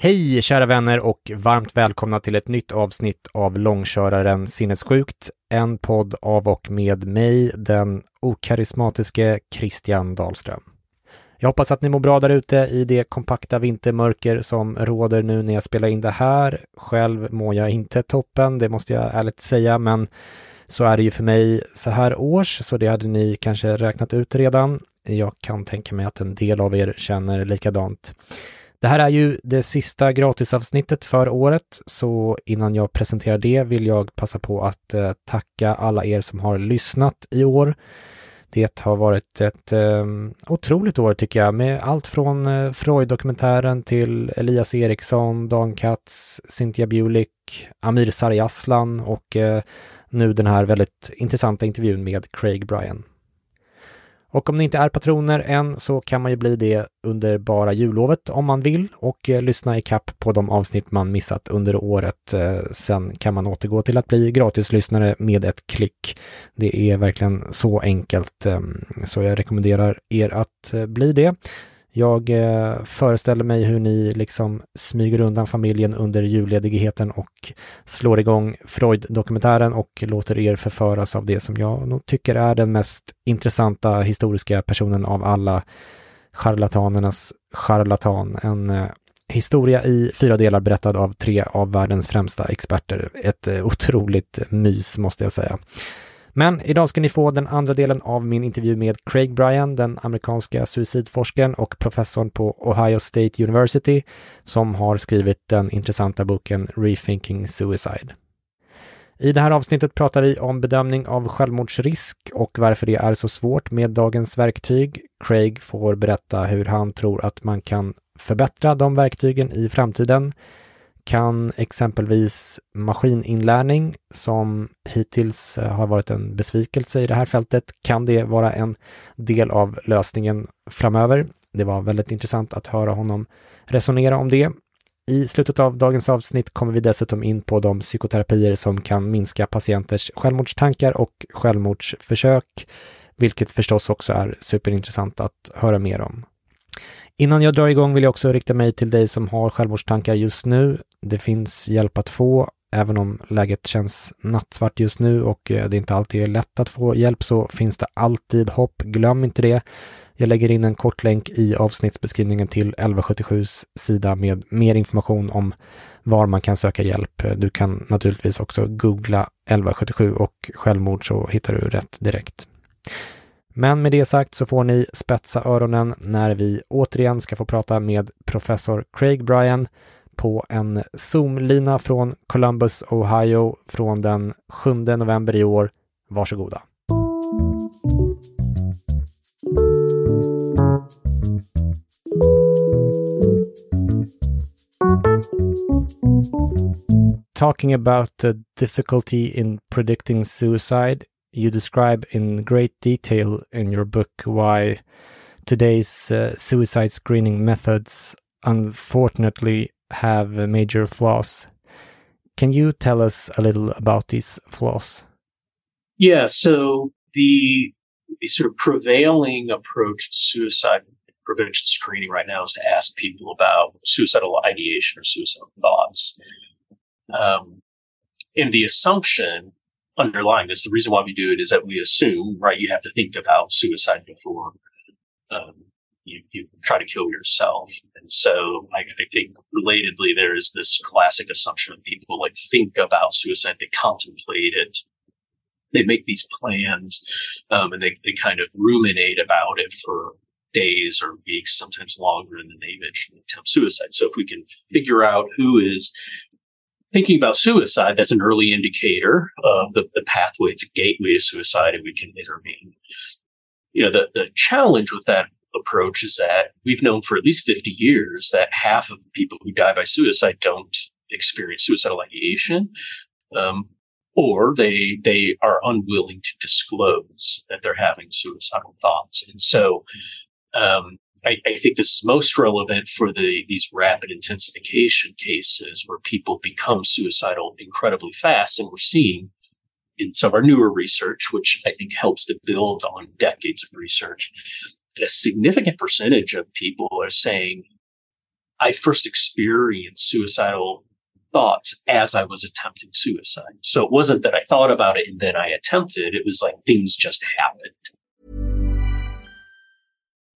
Hej kära vänner och varmt välkomna till ett nytt avsnitt av Långköraren Sinnessjukt, en podd av och med mig, den okarismatiske Christian Dahlström. Jag hoppas att ni mår bra där ute i det kompakta vintermörker som råder nu när jag spelar in det här. Själv mår jag inte toppen, det måste jag ärligt säga, men så är det ju för mig så här års, så det hade ni kanske räknat ut redan. Jag kan tänka mig att en del av er känner likadant. Det här är ju det sista gratisavsnittet för året, så innan jag presenterar det vill jag passa på att eh, tacka alla er som har lyssnat i år. Det har varit ett eh, otroligt år tycker jag, med allt från eh, Freud-dokumentären till Elias Eriksson, Dan Katz, Cynthia Bulik, Amir Sarjaslan och eh, nu den här väldigt intressanta intervjun med Craig Bryan. Och om ni inte är patroner än så kan man ju bli det under bara jullovet om man vill och eh, lyssna i kapp på de avsnitt man missat under året. Eh, sen kan man återgå till att bli gratislyssnare med ett klick. Det är verkligen så enkelt, eh, så jag rekommenderar er att eh, bli det. Jag eh, föreställer mig hur ni liksom smyger undan familjen under julledigheten och slår igång Freud-dokumentären och låter er förföras av det som jag nog tycker är den mest intressanta historiska personen av alla charlatanernas charlatan. En eh, historia i fyra delar berättad av tre av världens främsta experter. Ett eh, otroligt mys måste jag säga. Men idag ska ni få den andra delen av min intervju med Craig Bryan, den amerikanska suicidforskaren och professorn på Ohio State University, som har skrivit den intressanta boken Rethinking Suicide. I det här avsnittet pratar vi om bedömning av självmordsrisk och varför det är så svårt med dagens verktyg. Craig får berätta hur han tror att man kan förbättra de verktygen i framtiden kan exempelvis maskininlärning, som hittills eh, har varit en besvikelse i det här fältet, kan det vara en del av lösningen framöver? Det var väldigt intressant att höra honom resonera om det. I slutet av dagens avsnitt kommer vi dessutom in på de psykoterapier som kan minska patienters självmordstankar och självmordsförsök, vilket förstås också är superintressant att höra mer om. Innan jag drar igång vill jag också rikta mig till dig som har självmordstankar just nu. Det finns hjälp att få, även om läget känns nattsvart just nu och eh, det inte alltid är lätt att få hjälp så finns det alltid hopp. Glöm inte det. Jag lägger in en kort länk i avsnittsbeskrivningen till 1177s sida med mer information om var man kan söka hjälp. Du kan naturligtvis också googla 1177 och självmord så hittar du rätt direkt. Men med det sagt så får ni spetsa öronen när vi återigen ska få prata med professor Craig Bryan på en Zoom-lina från Columbus, Ohio från den 7 november i år. Varsågoda! Talking about the difficulty in predicting suicide you describe in great detail in your book why today's uh, suicide screening methods unfortunately have major flaws. Can you tell us a little about these flaws? Yeah, so the, the sort of prevailing approach to suicide prevention screening right now is to ask people about suicidal ideation or suicidal thoughts. Um, and the assumption underlying this. The reason why we do it is that we assume, right, you have to think about suicide before um, you, you try to kill yourself. And so I, I, think relatedly, there is this classic assumption of people like think about suicide, they contemplate it, they make these plans, um, and they, they kind of ruminate about it for days or weeks, sometimes longer, and then they eventually attempt suicide. So if we can figure out who is thinking about suicide, that's an early indicator of the, the pathway, it's a gateway to suicide, and we can intervene. You know, the, the challenge with that approach is that we've known for at least 50 years that half of people who die by suicide don't experience suicidal ideation. Um, or they they are unwilling to disclose that they're having suicidal thoughts. And so, um, I, I, think this is most relevant for the these rapid intensification cases where people become suicidal incredibly fast, and we're seeing in some of our newer research, which I think helps to build on decades of research, a significant percentage of people are saying, "I first experienced suicidal thoughts as I was attempting suicide. So it wasn't that I thought about it and then I attempted. It was like things just happened.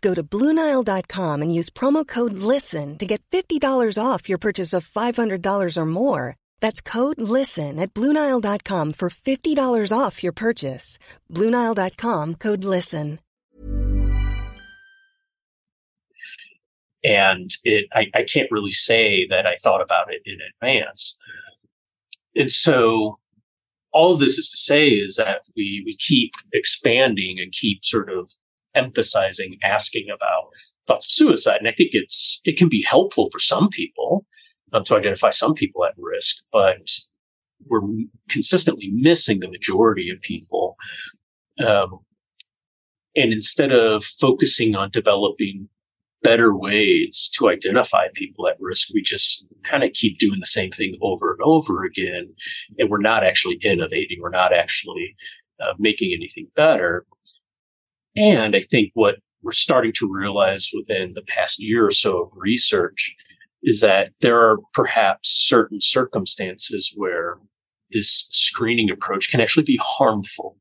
Go to Bluenile.com and use promo code LISTEN to get $50 off your purchase of $500 or more. That's code LISTEN at Bluenile.com for $50 off your purchase. Bluenile.com code LISTEN. and it I, I can't really say that I thought about it in advance. And so all this is to say is that we we keep expanding and keep sort of emphasizing asking about thoughts of suicide. And I think it's it can be helpful for some people um, to identify some people at risk, but we're consistently missing the majority of people. Um, and instead of focusing on developing better ways to identify people at risk. We just kind of keep doing the same thing over and over again. And we're not actually innovating. We're not actually uh, making anything better. And I think what we're starting to realize within the past year or so of research is that there are perhaps certain circumstances where this screening approach can actually be harmful,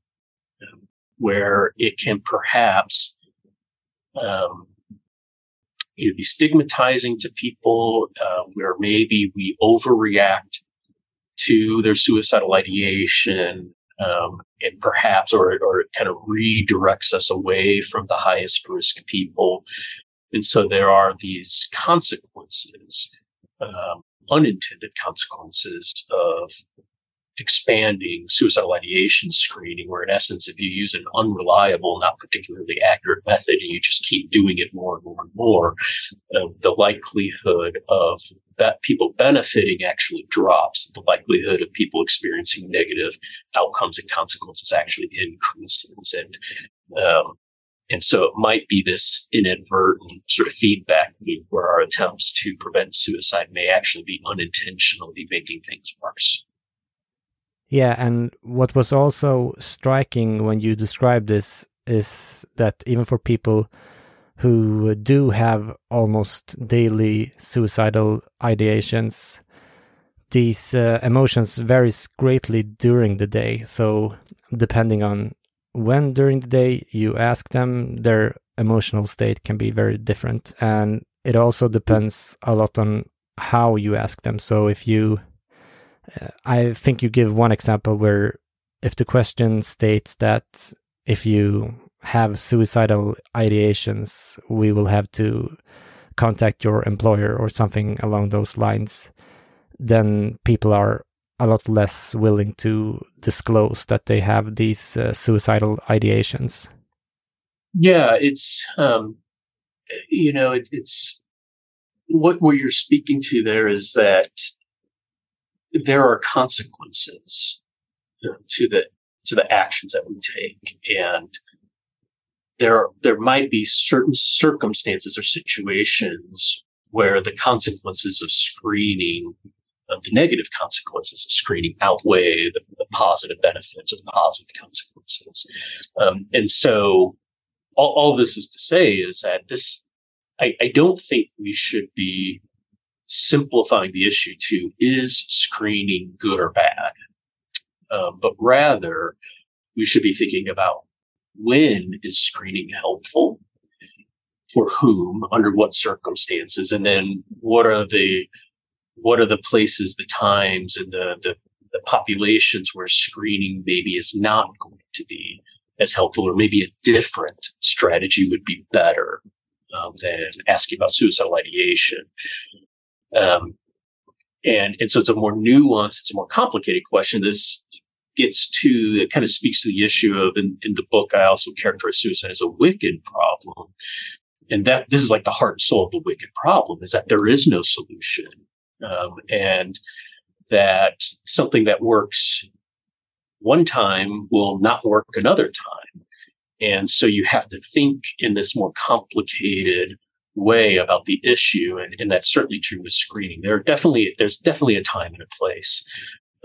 um, where it can perhaps um, you know, be stigmatizing to people, uh, where maybe we overreact to their suicidal ideation, um, and perhaps, or, or it kind of redirects us away from the highest risk people. And so there are these consequences, um, unintended consequences of expanding suicidal ideation screening, where in essence, if you use an unreliable, not particularly accurate method and you just keep doing it more and more and more, uh, the likelihood of that people benefiting actually drops. The likelihood of people experiencing negative outcomes and consequences actually increases. And, um, and so it might be this inadvertent sort of feedback loop where our attempts to prevent suicide may actually be unintentionally making things worse. Yeah, and what was also striking when you described this is that even for people who do have almost daily suicidal ideations, these uh, emotions varies greatly during the day. So depending on when during the day you ask them, their emotional state can be very different, and it also depends a lot on how you ask them. So if you I think you give one example where if the question states that if you have suicidal ideations, we will have to contact your employer or something along those lines, then people are a lot less willing to disclose that they have these uh, suicidal ideations. Yeah, it's um, you know it, it's what what you're speaking to there is that there are consequences to the to the actions that we take, and there there might be certain circumstances or situations where the consequences of screening, of the negative consequences of screening, outweigh the, the positive benefits or the positive consequences, um, and so all, all this is to say is that this, I, I don't think we should be simplifying the issue to is screening good or bad, um, but rather we should be thinking about when is screening helpful? For whom? Under what circumstances? And then what are the what are the places the times and the the, the populations where screening maybe is not going to be as helpful or maybe a different strategy would be better um, than asking about suicidal ideation um, and and so it's a more nuanced it's a more complicated question. This gets to it kind of speaks to the issue of in, in the book i also characterize suicide as a wicked problem. And that this is like the heart and soul of the wicked problem is that there is no solution. Um, and that something that works one time will not work another time. And so you have to think in this more complicated way about the issue and, and that's certainly true with screening there are definitely there's definitely a time and a place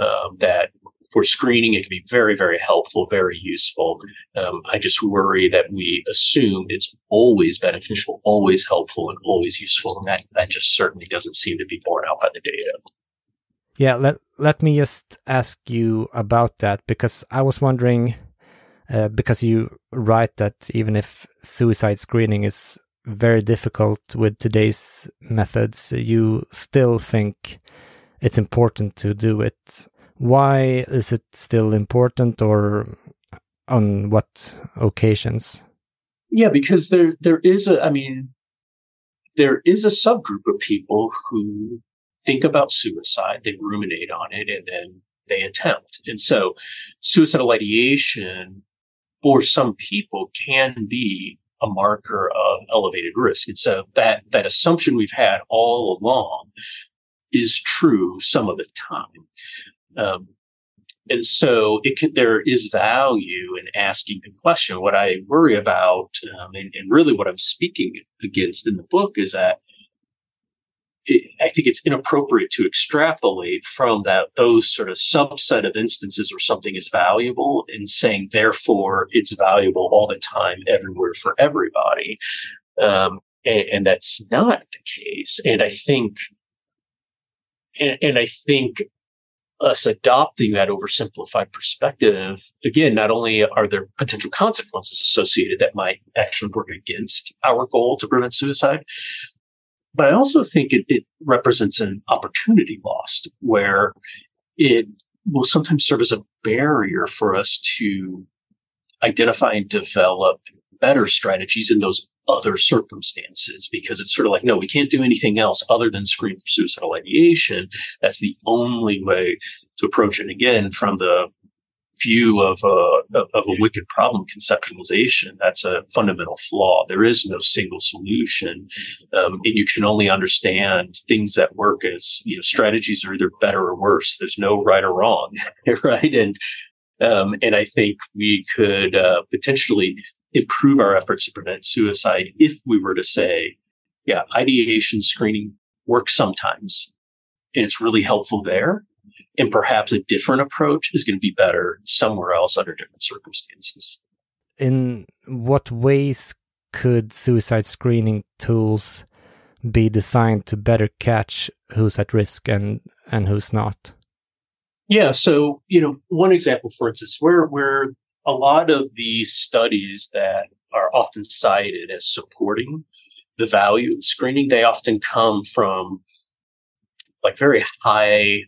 um, that for screening, it can be very, very helpful, very useful. Um, I just worry that we assume it's always beneficial, always helpful, and always useful. And that, that just certainly doesn't seem to be borne out by the data. Yeah, let, let me just ask you about that because I was wondering, uh, because you write that even if suicide screening is very difficult with today's methods, you still think it's important to do it why is it still important or on what occasions? Yeah, because there there is a I mean there is a subgroup of people who think about suicide, they ruminate on it, and then they attempt. And so suicidal ideation for some people can be a marker of elevated risk. And so that that assumption we've had all along is true some of the time. Um, and so it can, there is value in asking the question. What I worry about, um, and, and, really what I'm speaking against in the book is that I think it's inappropriate to extrapolate from that those sort of subset of instances where something is valuable and saying therefore it's valuable all the time, everywhere for everybody. Um, and, and, that's not the case. And I think, and, and I think us adopting that oversimplified perspective, again, not only are there potential consequences associated that might actually work against our goal to prevent suicide, but I also think it, it represents an opportunity lost where it will sometimes serve as a barrier for us to identify and develop better strategies in those other circumstances because it's sort of like, no, we can't do anything else other than screen for suicidal ideation. That's the only way to approach it. Again, from the view of a, of a wicked problem conceptualization, that's a fundamental flaw. There is no single solution. Um, and you can only understand things that work as, you know, strategies are either better or worse. There's no right or wrong, right? And, um, and I think we could uh, potentially improve our efforts to prevent suicide if we were to say, yeah, ideation screening works sometimes and it's really helpful there. And perhaps a different approach is going to be better somewhere else under different circumstances. In what ways could suicide screening tools be designed to better catch who's at risk and, and who's not? Yeah. So, you know, one example, for instance, where, where a lot of the studies that are often cited as supporting the value of screening, they often come from like very high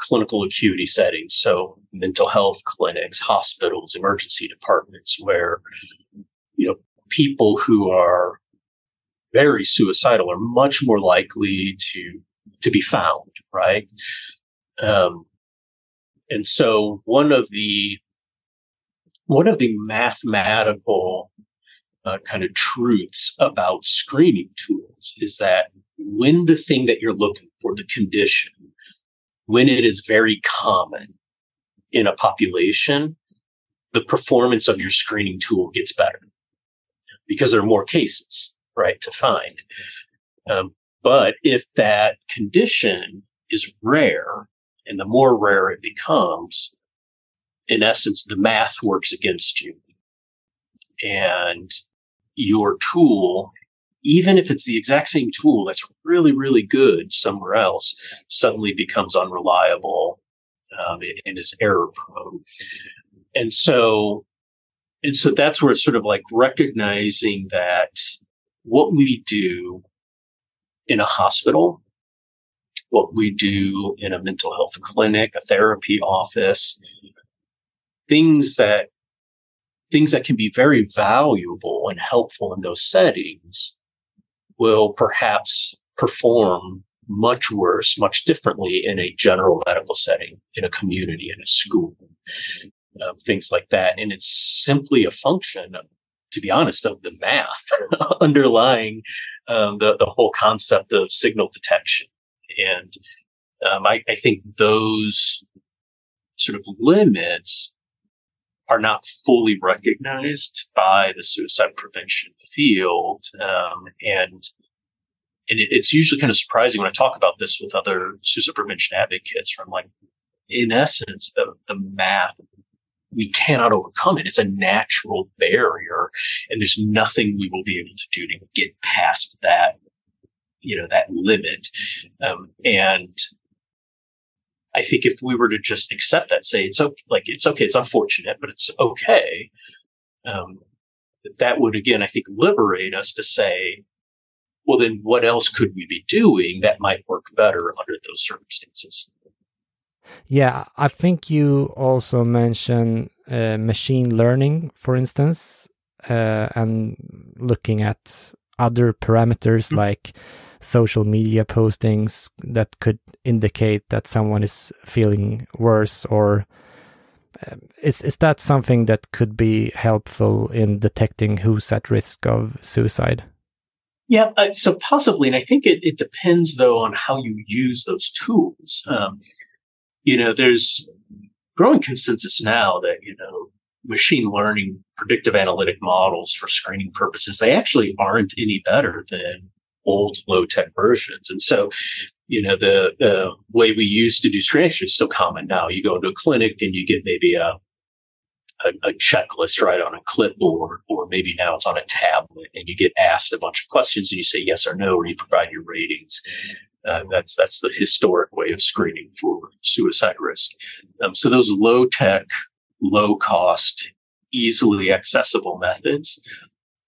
clinical acuity settings. So mental health clinics, hospitals, emergency departments, where, you know, people who are very suicidal are much more likely to, to be found, right? Um, and so one of the one of the mathematical uh, kind of truths about screening tools is that when the thing that you're looking for, the condition, when it is very common in a population, the performance of your screening tool gets better because there are more cases, right, to find. Um, but if that condition is rare, and the more rare it becomes, in essence, the math works against you. And your tool, even if it's the exact same tool that's really, really good somewhere else, suddenly becomes unreliable um, and is error prone. And so, and so that's where it's sort of like recognizing that what we do in a hospital, what we do in a mental health clinic, a therapy office, things that things that can be very valuable and helpful in those settings will perhaps perform much worse, much differently in a general medical setting, in a community, in a school, uh, things like that. And it's simply a function, to be honest, of the math underlying um, the, the whole concept of signal detection. And um, I, I think those sort of limits are not fully recognized by the suicide prevention field. Um, and and it, it's usually kind of surprising when I talk about this with other suicide prevention advocates from like, in essence, the, the math, we cannot overcome it. It's a natural barrier and there's nothing we will be able to do to get past that, you know, that limit. Um, and I think if we were to just accept that, say it's okay, like it's okay, it's unfortunate, but it's okay. Um, that would again, I think, liberate us to say, well, then what else could we be doing that might work better under those circumstances? Yeah, I think you also mentioned uh, machine learning, for instance, uh, and looking at other parameters mm -hmm. like social media postings that could indicate that someone is feeling worse or uh, is is that something that could be helpful in detecting who's at risk of suicide? Yeah, uh, so possibly, and I think it, it depends though on how you use those tools. Um, you know, there's growing consensus now that you know machine learning predictive analytic models for screening purposes they actually aren't any better than old low tech versions. And so, you know, the, the way we used to do screening is still common now. You go into a clinic and you get maybe a, a, a, checklist right on a clipboard, or maybe now it's on a tablet, and you get asked a bunch of questions, and you say yes or no, or you provide your ratings. Uh, that's that's the historic way of screening for suicide risk. Um, so those low tech, low cost, easily accessible methods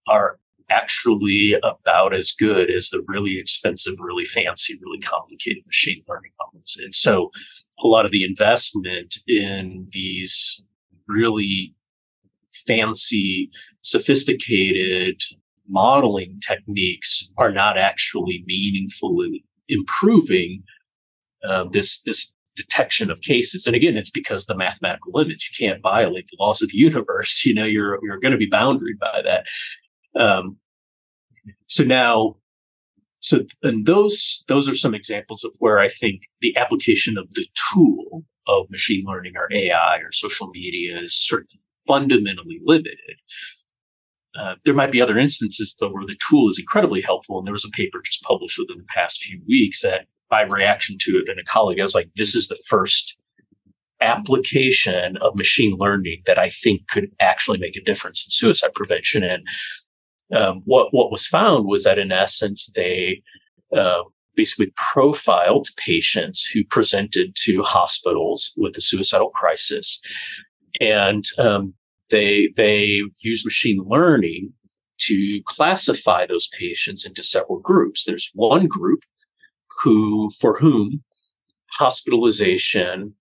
are actually about as good as the really expensive, really fancy, really complicated machine learning models. And so a lot of the investment in these really fancy, sophisticated modeling techniques are not actually meaningfully improving uh, this this detection of cases. And again, it's because the mathematical limits. You can't violate the laws of the universe. You know, you're you're going to be boundaried by that. Um, so now, so and those those are some examples of where I think the application of the tool of machine learning or AI or social media is sort of fundamentally limited. Uh, there might be other instances though where the tool is incredibly helpful. And there was a paper just published within the past few weeks that by reaction to it and a colleague, I was like, this is the first application of machine learning that I think could actually make a difference in suicide prevention. And um, what what was found was that in essence they uh, basically profiled patients who presented to hospitals with a suicidal crisis, and um, they they used machine learning to classify those patients into several groups. There's one group who for whom hospitalization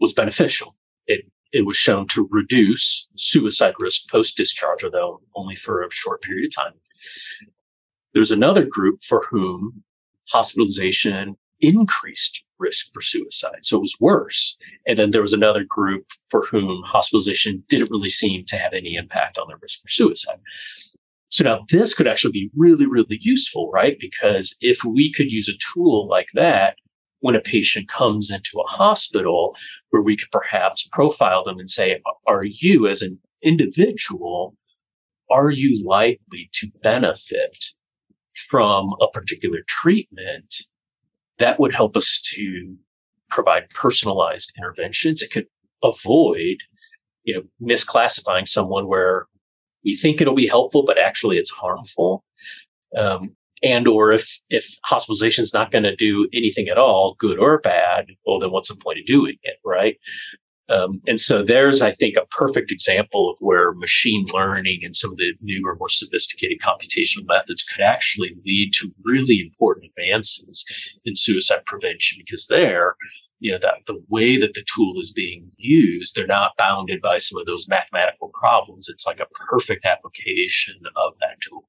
was beneficial. It it was shown to reduce suicide risk post discharge, although only for a short period of time. There's another group for whom hospitalization increased risk for suicide. So it was worse. And then there was another group for whom hospitalization didn't really seem to have any impact on their risk for suicide. So now this could actually be really, really useful, right? Because if we could use a tool like that when a patient comes into a hospital where we could perhaps profile them and say, are you as an individual, are you likely to benefit from a particular treatment? That would help us to provide personalized interventions. It could avoid, you know, misclassifying someone where we think it'll be helpful, but actually it's harmful. Um, and or if if hospitalization is not going to do anything at all, good or bad, well, then what's the point of doing it, right? Um, and so there's, I think, a perfect example of where machine learning and some of the newer, more sophisticated computational methods could actually lead to really important advances in suicide prevention because there, you know, that the way that the tool is being used, they're not bounded by some of those mathematical problems. It's like a perfect application of that tool.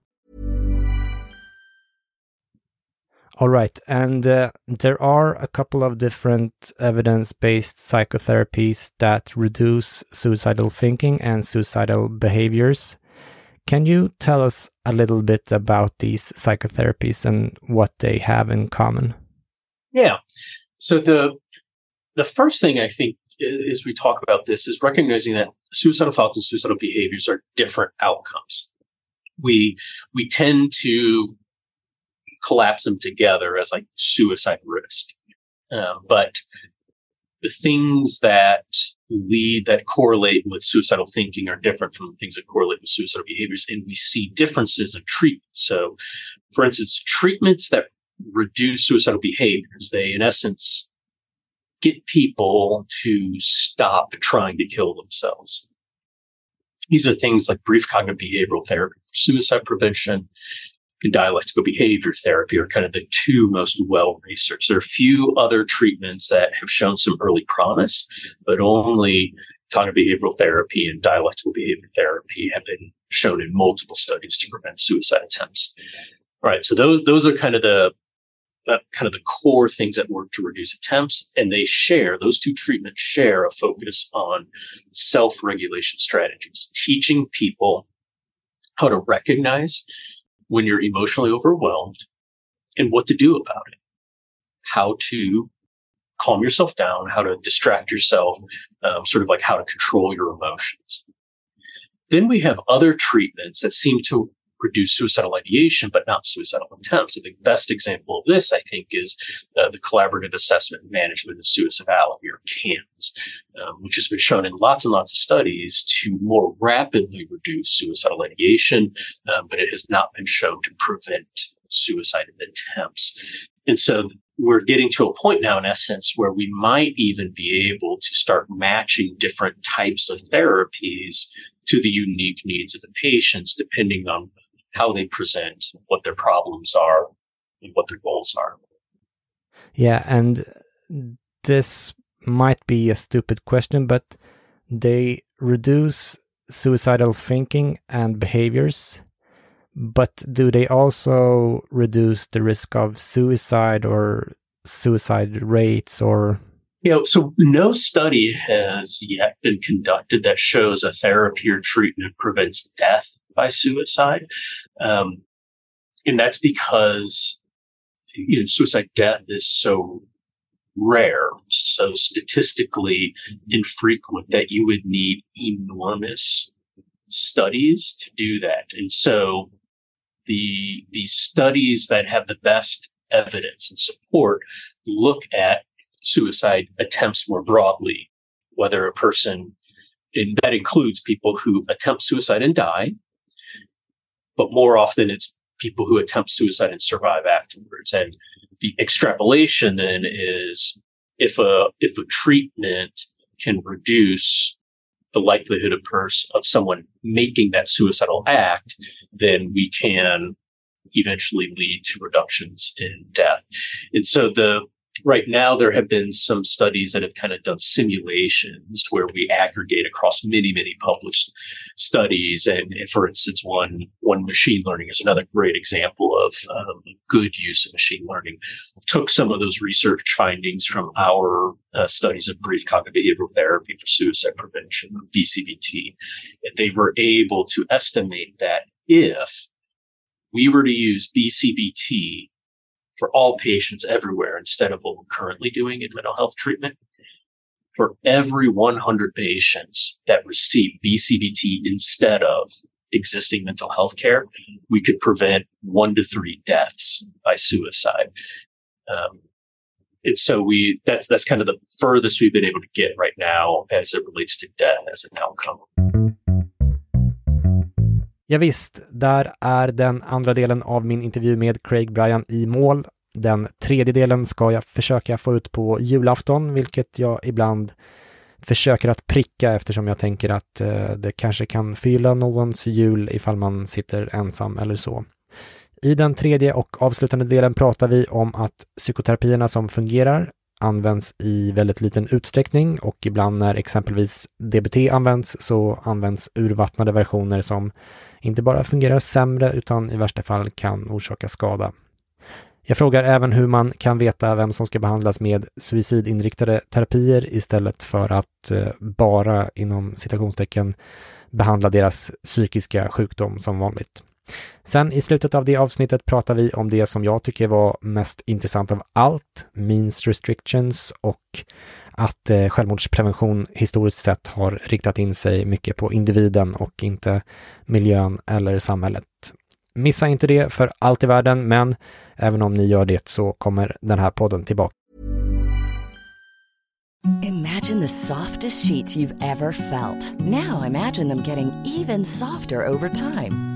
All right, and uh, there are a couple of different evidence based psychotherapies that reduce suicidal thinking and suicidal behaviors. Can you tell us a little bit about these psychotherapies and what they have in common? Yeah. So the the first thing I think as we talk about this is recognizing that suicidal thoughts and suicidal behaviors are different outcomes. We we tend to collapse them together as like suicide risk. Uh, but the things that lead that correlate with suicidal thinking are different from the things that correlate with suicidal behaviors, and we see differences in treatment. So, for instance, treatments that reduce suicidal behaviors, they in essence get people to stop trying to kill themselves. These are things like brief cognitive behavioral therapy suicide prevention, and dialectical behavior therapy are kind of the two most well researched. There are a few other treatments that have shown some early promise, but only cognitive behavioral therapy and dialectical behavior therapy have been shown in multiple studies to prevent suicide attempts. All right, so those those are kind of the uh, kind of the core things that work to reduce attempts, and they share those two treatments share a focus on self-regulation strategies, teaching people how to recognize when you're emotionally overwhelmed and what to do about it, how to calm yourself down, how to distract yourself, um, sort of like how to control your emotions. Then we have other treatments that seem to reduce suicidal ideation, but not suicidal attempts. So the best example of this, I think, is uh, the collaborative assessment and management of suicidality, or CAMS, um, which has been shown in lots and lots of studies to more rapidly reduce suicidal ideation, um, but it has not been shown to prevent suicide attempts. And so we're getting to a point now, in essence, where we might even be able to start matching different types of therapies to the unique needs of the patients, depending on how they present, what their problems are, and what their goals are. Yeah, and this might be a stupid question, but they reduce suicidal thinking and behaviors. But do they also reduce the risk of suicide or suicide rates or You know, so no study has yet been conducted that shows a therapy or treatment prevents death by suicide. Um, and that's because you know, suicide death is so rare, so statistically infrequent that you would need enormous studies to do that. And so the, the studies that have the best evidence and support look at suicide attempts more broadly, whether a person, and that includes people who attempt suicide and die, but more often it's people who attempt suicide and survive afterwards. And the extrapolation then is if a if a treatment can reduce the likelihood of pers- of someone making that suicidal act, then we can eventually lead to reductions in death. And so the right now there have been some studies that have kind of done simulations where we aggregate across many many published studies. And, and for instance one one machine learning is another great example of um, good use of machine learning. Took some of those research findings from our uh, studies of brief cognitive behavioral therapy for suicide prevention bcbt and they were able to estimate that if we were to use bcbt for all patients everywhere instead of what we're currently doing in mental health treatment. For every 100 patients that receive BCBT instead of existing mental health care, we could prevent one to three deaths by suicide. Um, and so we that's that's kind of the furthest we've been able to get right now as it relates to death as an outcome. Ja, visst, där är den andra delen av min intervju med Craig Bryan i mål. Den tredje delen ska jag försöka få ut på julafton, vilket jag ibland försöker att pricka eftersom jag tänker att eh, det kanske kan fylla någons jul ifall man sitter ensam eller så. I den tredje och avslutande delen pratar vi om att psykoterapierna som fungerar används i väldigt liten utsträckning och ibland när exempelvis DBT används så används urvattnade versioner som inte bara fungerar sämre utan i värsta fall kan orsaka skada. Jag frågar även hur man kan veta vem som ska behandlas med suicidinriktade terapier istället för att eh, bara inom citationstecken behandla deras psykiska sjukdom som vanligt. Sen i slutet av det avsnittet pratar vi om det som jag tycker var mest intressant av allt, means restrictions och att eh, självmordsprevention historiskt sett har riktat in sig mycket på individen och inte miljön eller samhället. Missa inte det för allt i världen, men även om ni gör det så kommer den här podden tillbaka. Imagine the softest sheets you've ever felt. Now imagine them getting even softer over time.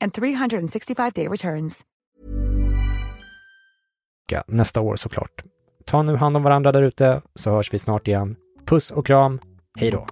and 365-day returns. nästa år såklart. Ta nu hand om varandra där ute så hörs vi snart igen. Puss och kram. Hej då!